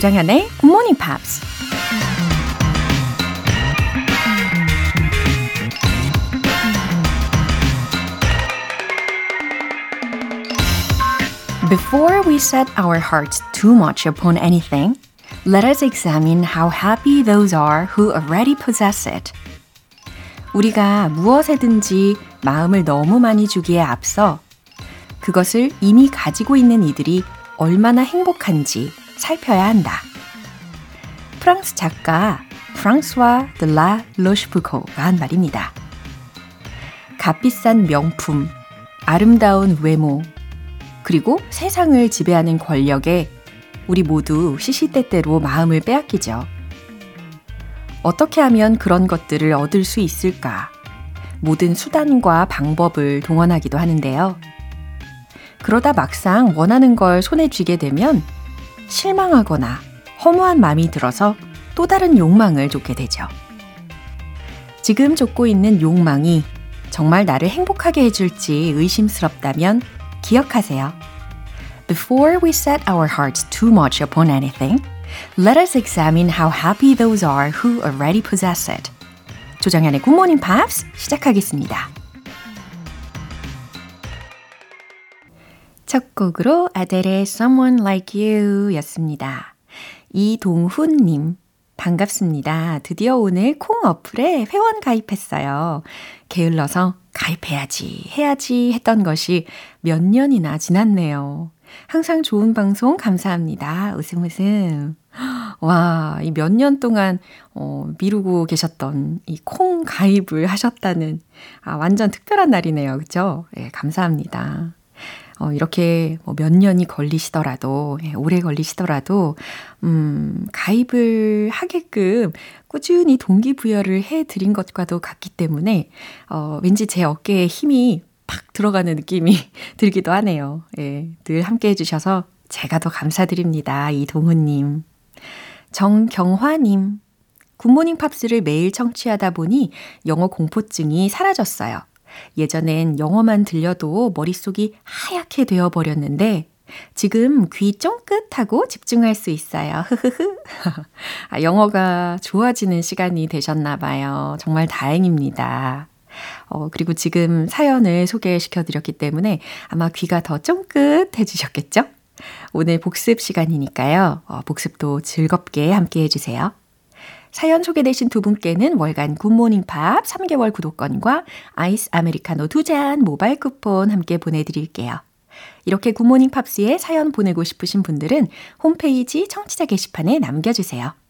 조장현의 Good Morning Pops. Before we set our hearts too much upon anything, let us examine how happy those are who already possess it. 우리가 무엇에든지 마음을 너무 많이 주기에 앞서 그것을 이미 가지고 있는 이들이 얼마나 행복한지 살펴야 한다. 프랑스 작가 프랑스와 드라 로시프코가 한 말입니다. 값비싼 명품, 아름다운 외모, 그리고 세상을 지배하는 권력에 우리 모두 시시때때로 마음을 빼앗기죠. 어떻게 하면 그런 것들을 얻을 수 있을까? 모든 수단과 방법을 동원하기도 하는데요. 그러다 막상 원하는 걸 손에 쥐게 되면 실망하거나 허무한 마음이 들어서 또 다른 욕망을 쫓게 되죠. 지금 쫓고 있는 욕망이 정말 나를 행복하게 해줄지 의심스럽다면 기억하세요. Before we set our hearts too much upon anything, let us examine how happy those are who already possess it. 조정현의 Good Morning Pops 시작하겠습니다. 첫 곡으로 아델의 Someone Like You 였습니다. 이동훈님, 반갑습니다. 드디어 오늘 콩 어플에 회원 가입했어요. 게을러서 가입해야지, 해야지 했던 것이 몇 년이나 지났네요. 항상 좋은 방송 감사합니다. 웃음 웃음. 와, 이 몇 년 동안, 어, 미루고 계셨던 이 콩 가입을 하셨다는, 아, 완전 특별한 날이네요. 그죠? 예, 감사합니다. 어, 이렇게 뭐몇 년이 걸리시더라도, 예, 오래 걸리시더라도, 음, 가입을 하게끔 꾸준히 동기부여를 해 드린 것과도 같기 때문에, 어, 왠지 제 어깨에 힘이 팍 들어가는 느낌이 들기도 하네요. 예, 늘 함께 해주셔서 제가 더 감사드립니다. 이동훈님. 정경화님. 굿모닝 팝스를 매일 청취하다 보니 영어 공포증이 사라졌어요. 예전엔 영어만 들려도 머릿속이 하얗게 되어버렸는데, 지금 귀 쫑긋하고 집중할 수 있어요. 흐흐흐. 아, 영어가 좋아지는 시간이 되셨나 봐요. 정말 다행입니다. 어, 그리고 지금 사연을 소개시켜 드렸기 때문에 아마 귀가 더 쫑긋해지셨겠죠? 오늘 복습 시간이니까요. 어, 복습도 즐겁게 함께 해주세요. 사연 소개되신 두 분께는 월간 굿모닝 팝 3개월 구독권과 아이스 아메리카노 두 잔 모바일 쿠폰 함께 보내드릴게요. 이렇게 굿모닝 팝스에 사연 보내고 싶으신 분들은 홈페이지 청취자 게시판에 남겨주세요.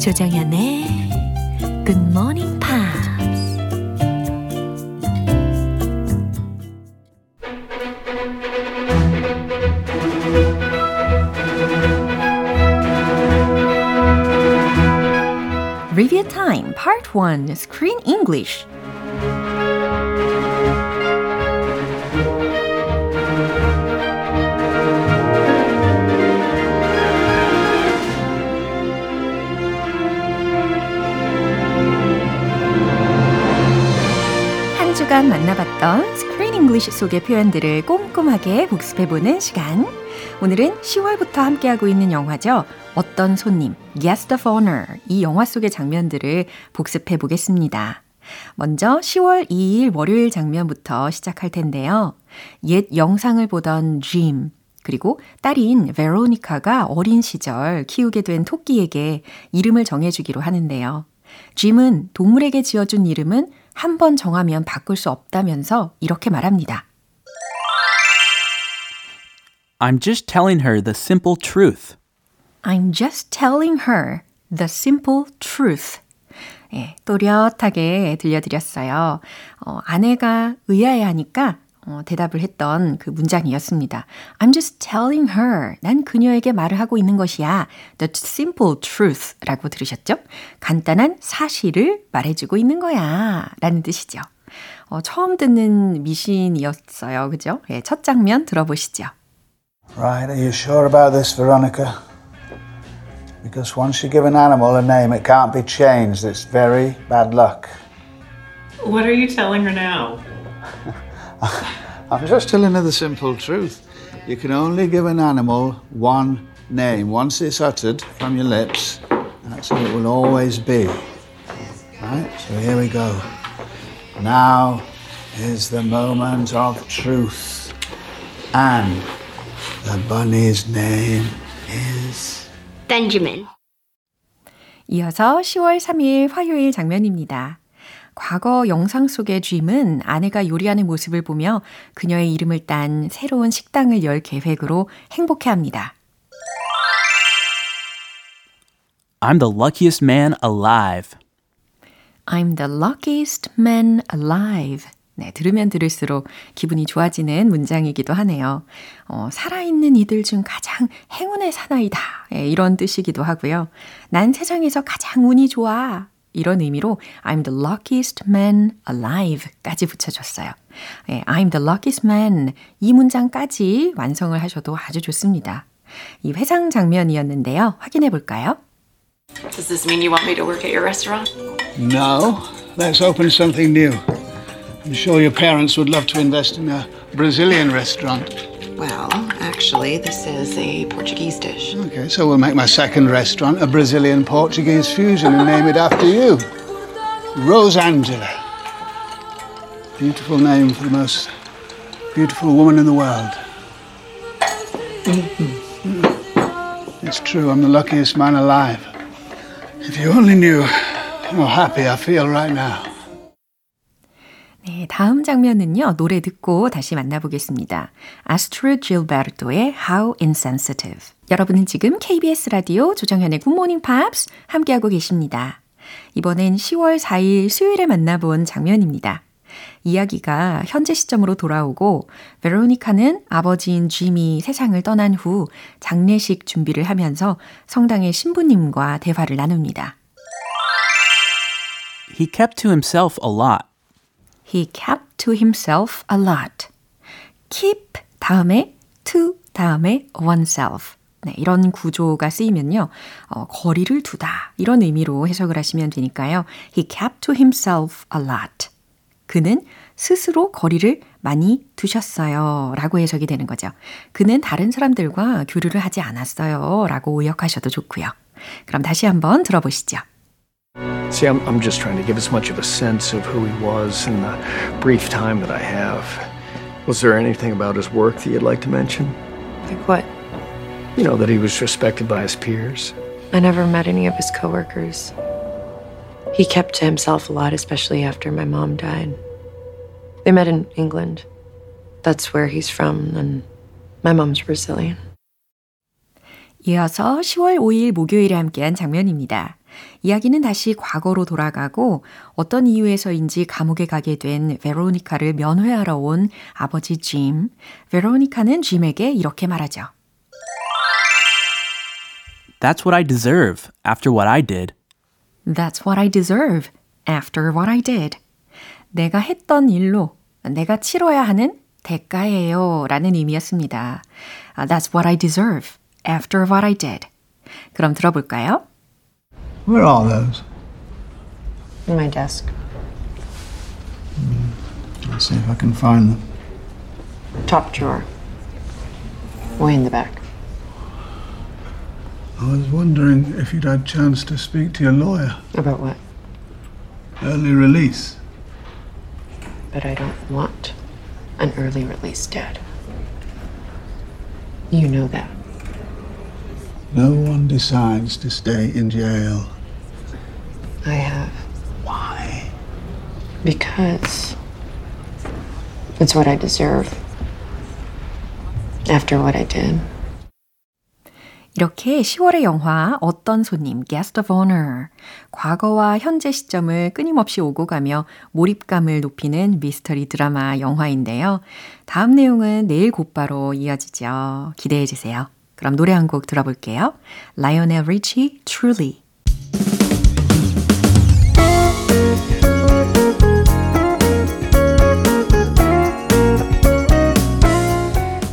조정현의 Good Morning Pops Review Time Part 1 Screen English 주간 만나봤던 Screen English 속의 표현들을 꼼꼼하게 복습해보는 시간. 오늘은 10월부터 함께하고 있는 영화죠. 어떤 손님, Guest of Honor. 이 영화 속의 장면들을 복습해 보겠습니다. 먼저 10월 2일 월요일 장면부터 시작할 텐데요. 옛 영상을 보던 짐, 그리고 딸인 베로니카가 어린 시절 키우게 된 토끼에게 이름을 정해주기로 하는데요. 짐은 동물에게 지어준 이름은 한 번 정하면 바꿀 수 없다면서 이렇게 말합니다. I'm just telling her the simple truth. I'm just telling her the simple truth. 예, 또렷하게 들려드렸어요. 어, 아내가 의아해하니까 어, 대답을 했던 그 문장이었습니다. I'm just telling her. 난 그녀에게 말을 하고 있는 것이야. The simple truth 라고 들으셨죠? 간단한 사실을 말해주고 있는 거야. 라는 뜻이죠. 어, 처음 듣는 미신이었어요. 그죠? 예, 첫 장면 들어보시죠. Right, are you sure about this, Veronica? Because once you give an animal a name, it can't be changed. It's very bad luck. What are you telling her now? I'm just telling her the simple truth. You can only give an animal one name. Once it's uttered from your lips, that's how it will always be. Right, so here we go. Now is the moment of truth. And the bunny's name is. Benjamin. 이어서 10월 3일 화요일 장면입니다. 과거 영상 속의 쥐은 아내가 요리하는 모습을 보며 그녀의 이름을 딴 새로운 식당을 열 계획으로 행복해 합니다. I'm the luckiest man alive. I'm the luckiest man alive. 네, 들으면 들을수록 기분이 좋아지는 문장이기도 하네요. 어, 살아있는 이들 중 가장 행운의 사나이다. 네, 이런 뜻이기도 하고요. 난 세상에서 가장 운이 좋아. 이런 의미로 I'm the luckiest man alive까지 붙여줬어요. 네, I'm the luckiest man 이 문장까지 완성을 하셔도 아주 좋습니다. 이 회상 장면이었는데요. 확인해 볼까요? Does this mean you want me to work at your restaurant? No, let's open something new. I'm sure your parents would love to invest in a Brazilian restaurant. Well, actually, this is a Portuguese dish. Okay, so we'll make my second restaurant a Brazilian Portuguese fusion and name it after you. Rosangela. Beautiful name for the most beautiful woman in the world. Mm-hmm. It's true, I'm the luckiest man alive. If you only knew how happy I feel right now. 네, 다음 장면은요, 노래 듣고 다시 만나보겠습니다. Astrid Gilberto의 How Insensitive. 여러분은 지금 KBS 라디오 조정현의 Morning Pops 함께하고 계십니다. 이번엔 10월 4일 수요일에 만나본 장면입니다. 이야기가 현재 시점으로 돌아오고 베로니카는 아버지인 짐이 세상을 떠난 후 장례식 준비를 하면서 성당의 신부님과 대화를 나눕니다. He kept to himself a lot. He kept to himself a lot. keep 다음에 to 다음에 oneself. 네, 이런 구조가 쓰이면요. 어, 거리를 두다. 이런 의미로 해석을 하시면 되니까요. He kept to himself a lot. 그는 스스로 거리를 많이 두셨어요. 라고 해석이 되는 거죠. 그는 다른 사람들과 교류를 하지 않았어요. 라고 의역하셔도 좋고요. 그럼 다시 한번 들어보시죠. See, I'm, I'm just trying to give as much of a sense of who he was in the brief time that I have. Was there anything about his work that you'd like to mention? Like what? You know, that he was respected by his peers? I never met any of his coworkers. He kept to himself a lot, especially after my mom died. They met in England. That's where he's from, and my mom's Brazilian. 이어서 10월 5일 목요일에 함께한 장면입니다. 이야기는 다시 과거로 돌아가고 어떤 이유에서인지 감옥에 가게 된 베로니카를 면회하러 온 아버지 짐. 베로니카는 짐에게 이렇게 말하죠. That's what I deserve after what I did. That's what I deserve after what I did. 내가 했던 일로 내가 치러야 하는 대가예요. 라는 의미였습니다. That's what I deserve after what I did. 그럼 들어볼까요? Where are those? In my desk. Hmm. Let's see if I can find them. Top drawer. Way in the back. I was wondering if you'd had a chance to speak to your lawyer. About what? Early release. But I don't want an early release, Dad. You know that. No one decides to stay in jail. I have. Why? Because it's what I deserve. After what I did. 이렇게 10월의 영화 어떤 손님 Guest of Honor 과거와 현재 시점을 끊임없이 오고 가며 몰입감을 높이는 미스터리 드라마 영화인데요. 다음 내용은 내일 곧바로 이어지죠. 기대해 주세요. 그럼 노래 한 곡 들어볼게요. Lionel Richie, Truly.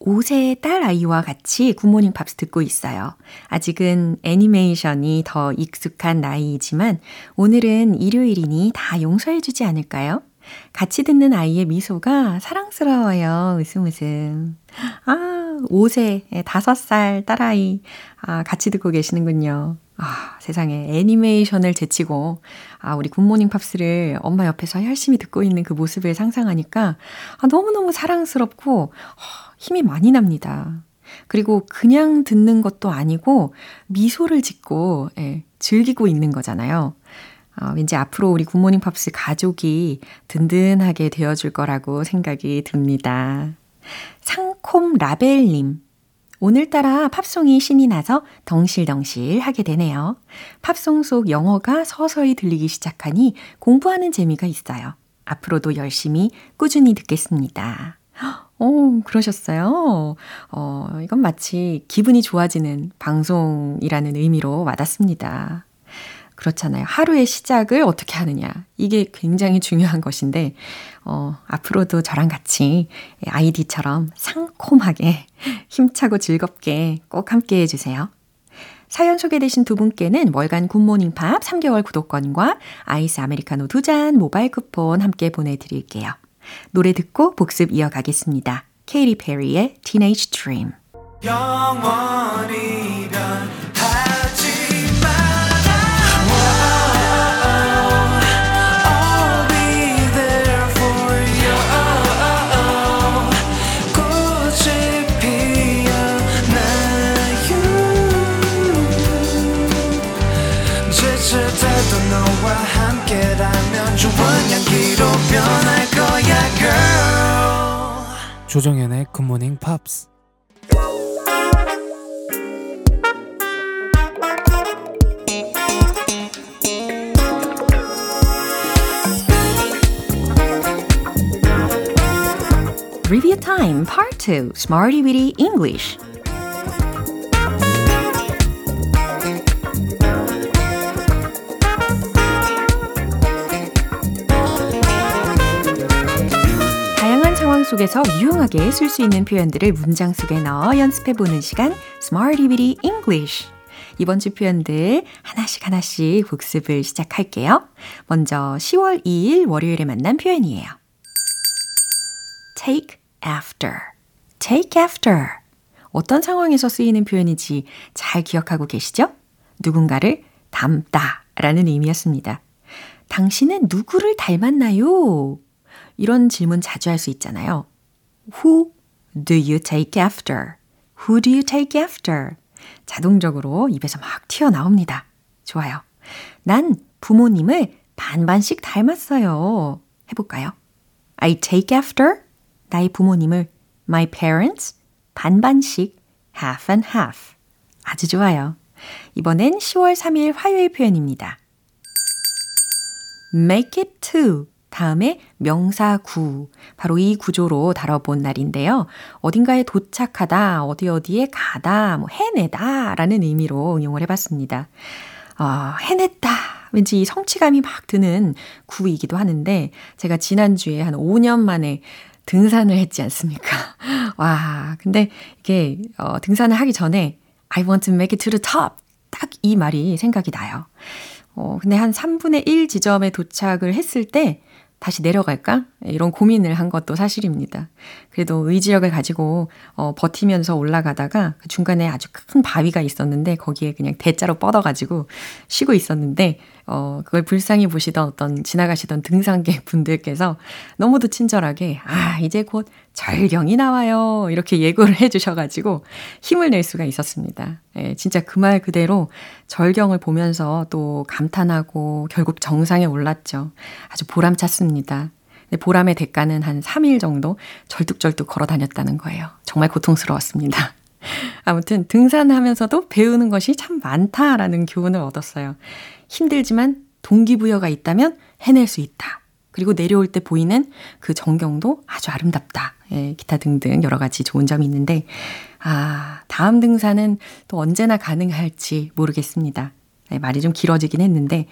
5세의 딸 아이와 같이 굿모닝 팝스 듣고 있어요. 아직은 애니메이션이 더 익숙한 나이이지만 오늘은 일요일이니 다 용서해주지 않을까요? 같이 듣는 아이의 미소가 사랑스러워요. 웃음 웃음. 아, 5세, 5살 딸아이. 아, 같이 듣고 계시는군요. 아, 세상에 애니메이션을 제치고 아, 우리 굿모닝 팝스를 엄마 옆에서 열심히 듣고 있는 그 모습을 상상하니까 아, 너무너무 사랑스럽고 아, 힘이 많이 납니다. 그리고 그냥 듣는 것도 아니고 미소를 짓고 예, 즐기고 있는 거잖아요. 어, 왠지 앞으로 우리 굿모닝 팝스 가족이 든든하게 되어줄 거라고 생각이 듭니다. 상콤 라벨님. 오늘따라 팝송이 신이 나서 덩실덩실 하게 되네요. 팝송 속 영어가 서서히 들리기 시작하니 공부하는 재미가 있어요. 앞으로도 열심히 꾸준히 듣겠습니다. 오, 그러셨어요? 어, 이건 마치 기분이 좋아지는 방송이라는 의미로 와닿습니다. 그렇잖아요. 하루의 시작을 어떻게 하느냐. 이게 굉장히 중요한 것인데, 어, 앞으로도 저랑 같이 아이디처럼 상콤하게 힘차고 즐겁게 꼭 함께 해주세요. 사연 소개되신 두 분께는 월간 굿모닝 팝 3개월 구독권과 아이스 아메리카노 두 잔 모바일 쿠폰 함께 보내드릴게요. 노래 듣고 복습 이어가겠습니다. 케이리 페리의 Teenage Dream. 영원히 조정연의 굿모닝 팝스 Review Time Part 2 Smarty Weedy English 속에서 유용하게 쓸 수 있는 표현들을 문장 속에 넣어 연습해 보는 시간 Smarty English. 이번 주 표현들 하나씩 하나씩 복습을 시작할게요. 먼저 10월 2일 월요일에 만난 표현이에요. take after. take after. 어떤 상황에서 쓰이는 표현인지 잘 기억하고 계시죠? 누군가를 닮다 라는 의미였습니다. 당신은 누구를 닮았나요? 이런 질문 자주 할 수 있잖아요. Who do you take after? Who do you take after? 자동적으로 입에서 막 튀어나옵니다. 좋아요. 난 부모님을 반반씩 닮았어요. 해볼까요? I take after 나의 부모님을 my parents 반반씩 half and half. 아주 좋아요. 이번엔 10월 3일 화요일 표현입니다. make it to 다음에 명사 구. 바로 이 구조로 다뤄본 날인데요. 어딘가에 도착하다, 어디 어디에 가다, 뭐 해내다 라는 의미로 응용을 해봤습니다. 어, 해냈다. 왠지 성취감이 막 드는 구이기도 하는데, 제가 지난주에 한 5년 만에 등산을 했지 않습니까? 와, 근데 이게, 어, 등산을 하기 전에, I want to make it to the top. 딱 이 말이 생각이 나요. 어, 근데 한 3분의 1 지점에 도착을 했을 때, 다시 내려갈까? 이런 고민을 한 것도 사실입니다. 그래도 의지력을 가지고 어, 버티면서 올라가다가 그 중간에 아주 큰 바위가 있었는데 거기에 그냥 대자로 뻗어가지고 쉬고 있었는데 어, 그걸 불쌍히 보시던 어떤 지나가시던 등산객 분들께서 너무도 친절하게, 아, 이제 곧 절경이 나와요. 이렇게 예고를 해 주셔가지고 힘을 낼 수가 있었습니다. 예, 진짜 그 말 그대로 절경을 보면서 또 감탄하고 결국 정상에 올랐죠. 아주 보람찼습니다. 보람의 대가는 한 3일 정도 절뚝절뚝 걸어 다녔다는 거예요. 정말 고통스러웠습니다. 아무튼 등산하면서도 배우는 것이 참 많다라는 교훈을 얻었어요. 힘들지만 동기부여가 있다면 해낼 수 있다. 그리고 내려올 때 보이는 그 전경도 아주 아름답다. 예, 기타 등등 여러 가지 좋은 점이 있는데, 아, 다음 등산은 또 언제나 가능할지 모르겠습니다. 예, 말이 좀 길어지긴 했는데,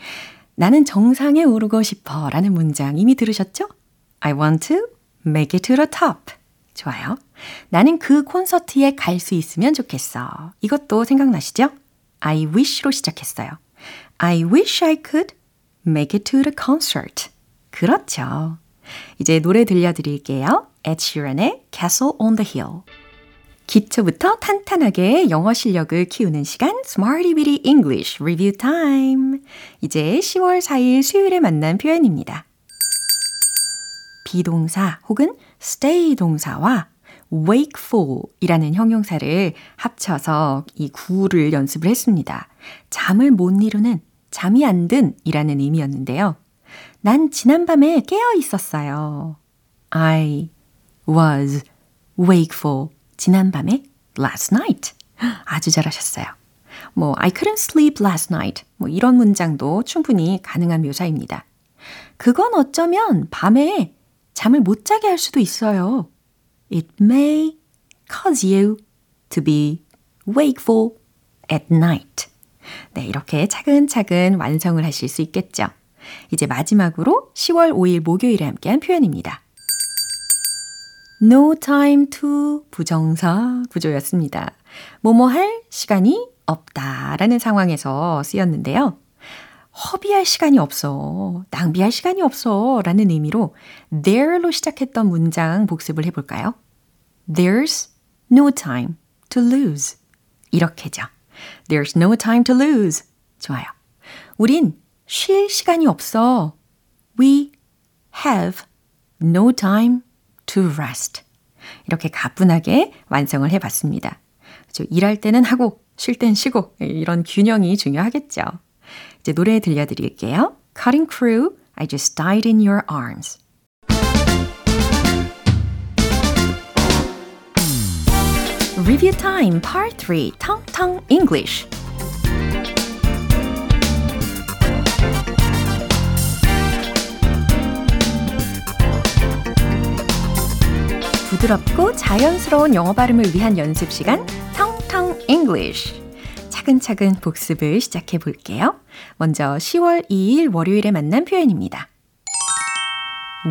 나는 정상에 오르고 싶어 라는 문장 이미 들으셨죠? I want to make it to the top. 좋아요. 나는 그 콘서트에 갈 수 있으면 좋겠어. 이것도 생각나시죠? I wish로 시작했어요. I wish I could make it to the concert. 그렇죠. 이제 노래 들려드릴게요. Ed Sheeran의 Castle on the Hill. 기초부터 탄탄하게 영어 실력을 키우는 시간 Smarty Bitty English Review Time. 이제 10월 4일 수요일에 만난 표현입니다. 비동사 혹은 stay 동사와 wakeful 이라는 형용사를 합쳐서 이 구를 연습을 했습니다. 잠을 못 이루는, 잠이 안 든 이라는 의미였는데요. 난 지난밤에 깨어 있었어요. I was wakeful. 지난밤에 last night. 아주 잘하셨어요. 뭐, I couldn't sleep last night. 뭐, 이런 문장도 충분히 가능한 묘사입니다. 그건 어쩌면 밤에 잠을 못 자게 할 수도 있어요. It may cause you to be wakeful at night. 네, 이렇게 차근차근 완성을 하실 수 있겠죠. 이제 마지막으로 10월 5일 목요일에 함께한 표현입니다. No time to 부정사 구조였습니다. 뭐뭐 할 시간이 없다라는 상황에서 쓰였는데요. 허비할 시간이 없어. 낭비할 시간이 없어. 라는 의미로 there로 시작했던 문장 복습을 해볼까요? There's no time to lose. 이렇게죠. There's no time to lose. 좋아요. 우린 쉴 시간이 없어. We have no time to rest. 이렇게 가뿐하게 완성을 해봤습니다. 일할 때는 하고 쉴 땐 쉬고 이런 균형이 중요하겠죠. 이제 노래 들려드릴게요. Cutting Crew, I Just Died in Your Arms. Review Time Part 3 Tong Tong English 부드럽고 자연스러운 영어 발음을 위한 연습 시간 텅텅 English 차근차근 복습을 시작해 볼게요. 먼저 10월 2일 월요일에 만난 표현입니다.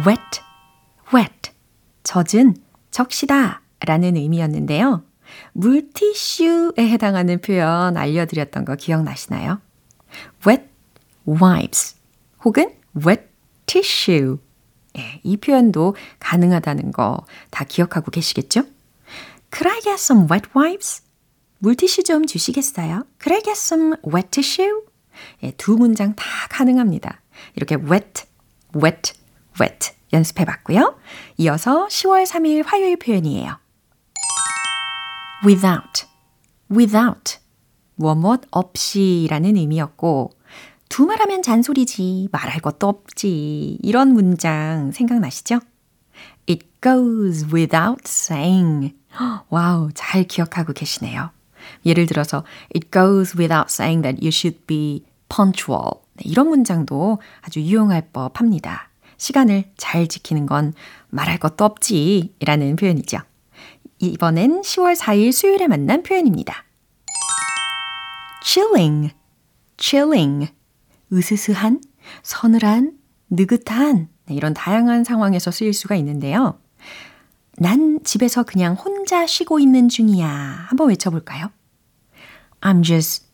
wet, wet, 젖은, 적시다 라는 의미였는데요. 물티슈에 해당하는 표현 알려드렸던 거 기억나시나요? wet wipes 혹은 wet tissue. 예, 이 표현도 가능하다는 거 다 기억하고 계시겠죠? Could I get some wet wipes? 물티슈 좀 주시겠어요? Could I get some wet tissue? 예, 두 문장 다 가능합니다. 이렇게 wet, wet, wet 연습해 봤고요. 이어서 10월 3일 화요일 표현이에요. Without, without, 뭐뭇 없이 라는 의미였고, 두 말하면 잔소리지, 말할 것도 없지. 이런 문장 생각나시죠? It goes without saying. 와우, 잘 기억하고 계시네요. 예를 들어서, It goes without saying that you should be punctual. 네, 이런 문장도 아주 유용할 법 합니다. 시간을 잘 지키는 건 말할 것도 없지. 라는 표현이죠. 이번엔 10월 4일 수요일에 만난 표현입니다. chilling, chilling. 으스스한, 서늘한, 느긋한, 네, 이런 다양한 상황에서 쓰일 수가 있는데요. 난 집에서 그냥 혼자 쉬고 있는 중이야. 한번 외쳐볼까요? I'm just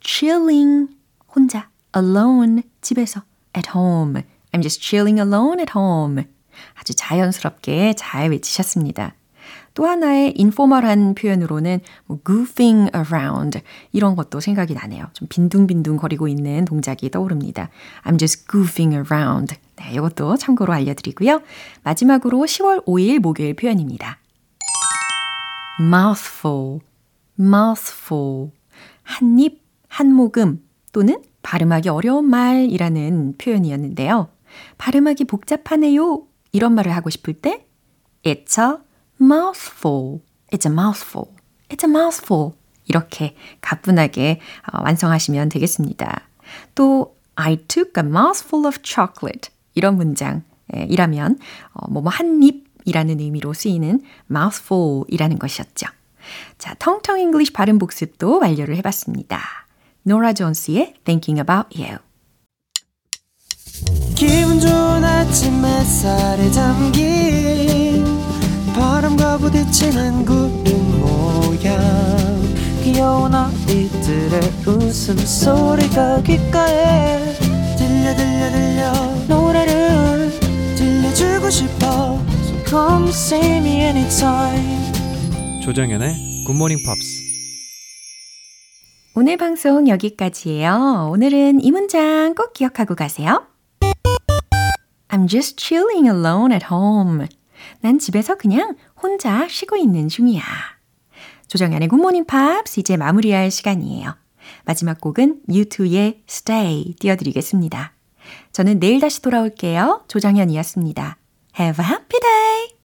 chilling. 혼자, alone. 집에서, at home. I'm just chilling alone at home. 아주 자연스럽게 잘 외치셨습니다. 또 하나의 인포멀한 표현으로는 뭐 goofing around 이런 것도 생각이 나네요. 좀 빈둥빈둥 거리고 있는 동작이 떠오릅니다. I'm just goofing around. 네, 이것도 참고로 알려드리고요. 마지막으로 10월 5일 목요일 표현입니다. mouthful, mouthful. 한 입, 한 모금 또는 발음하기 어려운 말이라는 표현이었는데요. 발음하기 복잡하네요. 이런 말을 하고 싶을 때 It's a mouthful. It's a mouthful. It's a mouthful. 이렇게 가뿐하게 완성하시면 되겠습니다. 또 I took a mouthful of chocolate. 이런 문장이라면 뭐뭐 한 입이라는 의미로 쓰이는 mouthful이라는 것이었죠. 자, 텅텅 English 발음 복습도 완료를 해봤습니다. 노라 존스의 Thinking About You. 기분 좋은 아침 햇살에 담긴 바람과 부딪히는 구름 모양 귀여운 아이들의 웃음소리가 귓가에 들려 들려 들려 노래를 들려주고 싶어 So come see me anytime 조정연의 굿모닝 팝스 오늘 방송 여기까지예요. 오늘은 이 문장 꼭 기억하고 가세요. I'm just chilling alone at home. 난 집에서 그냥 혼자 쉬고 있는 중이야. 조정연의 굿모닝 팝스 이제 마무리할 시간이에요. 마지막 곡은 U2의 Stay 띄워드리겠습니다. 저는 내일 다시 돌아올게요. 조정연이었습니다. Have a happy day!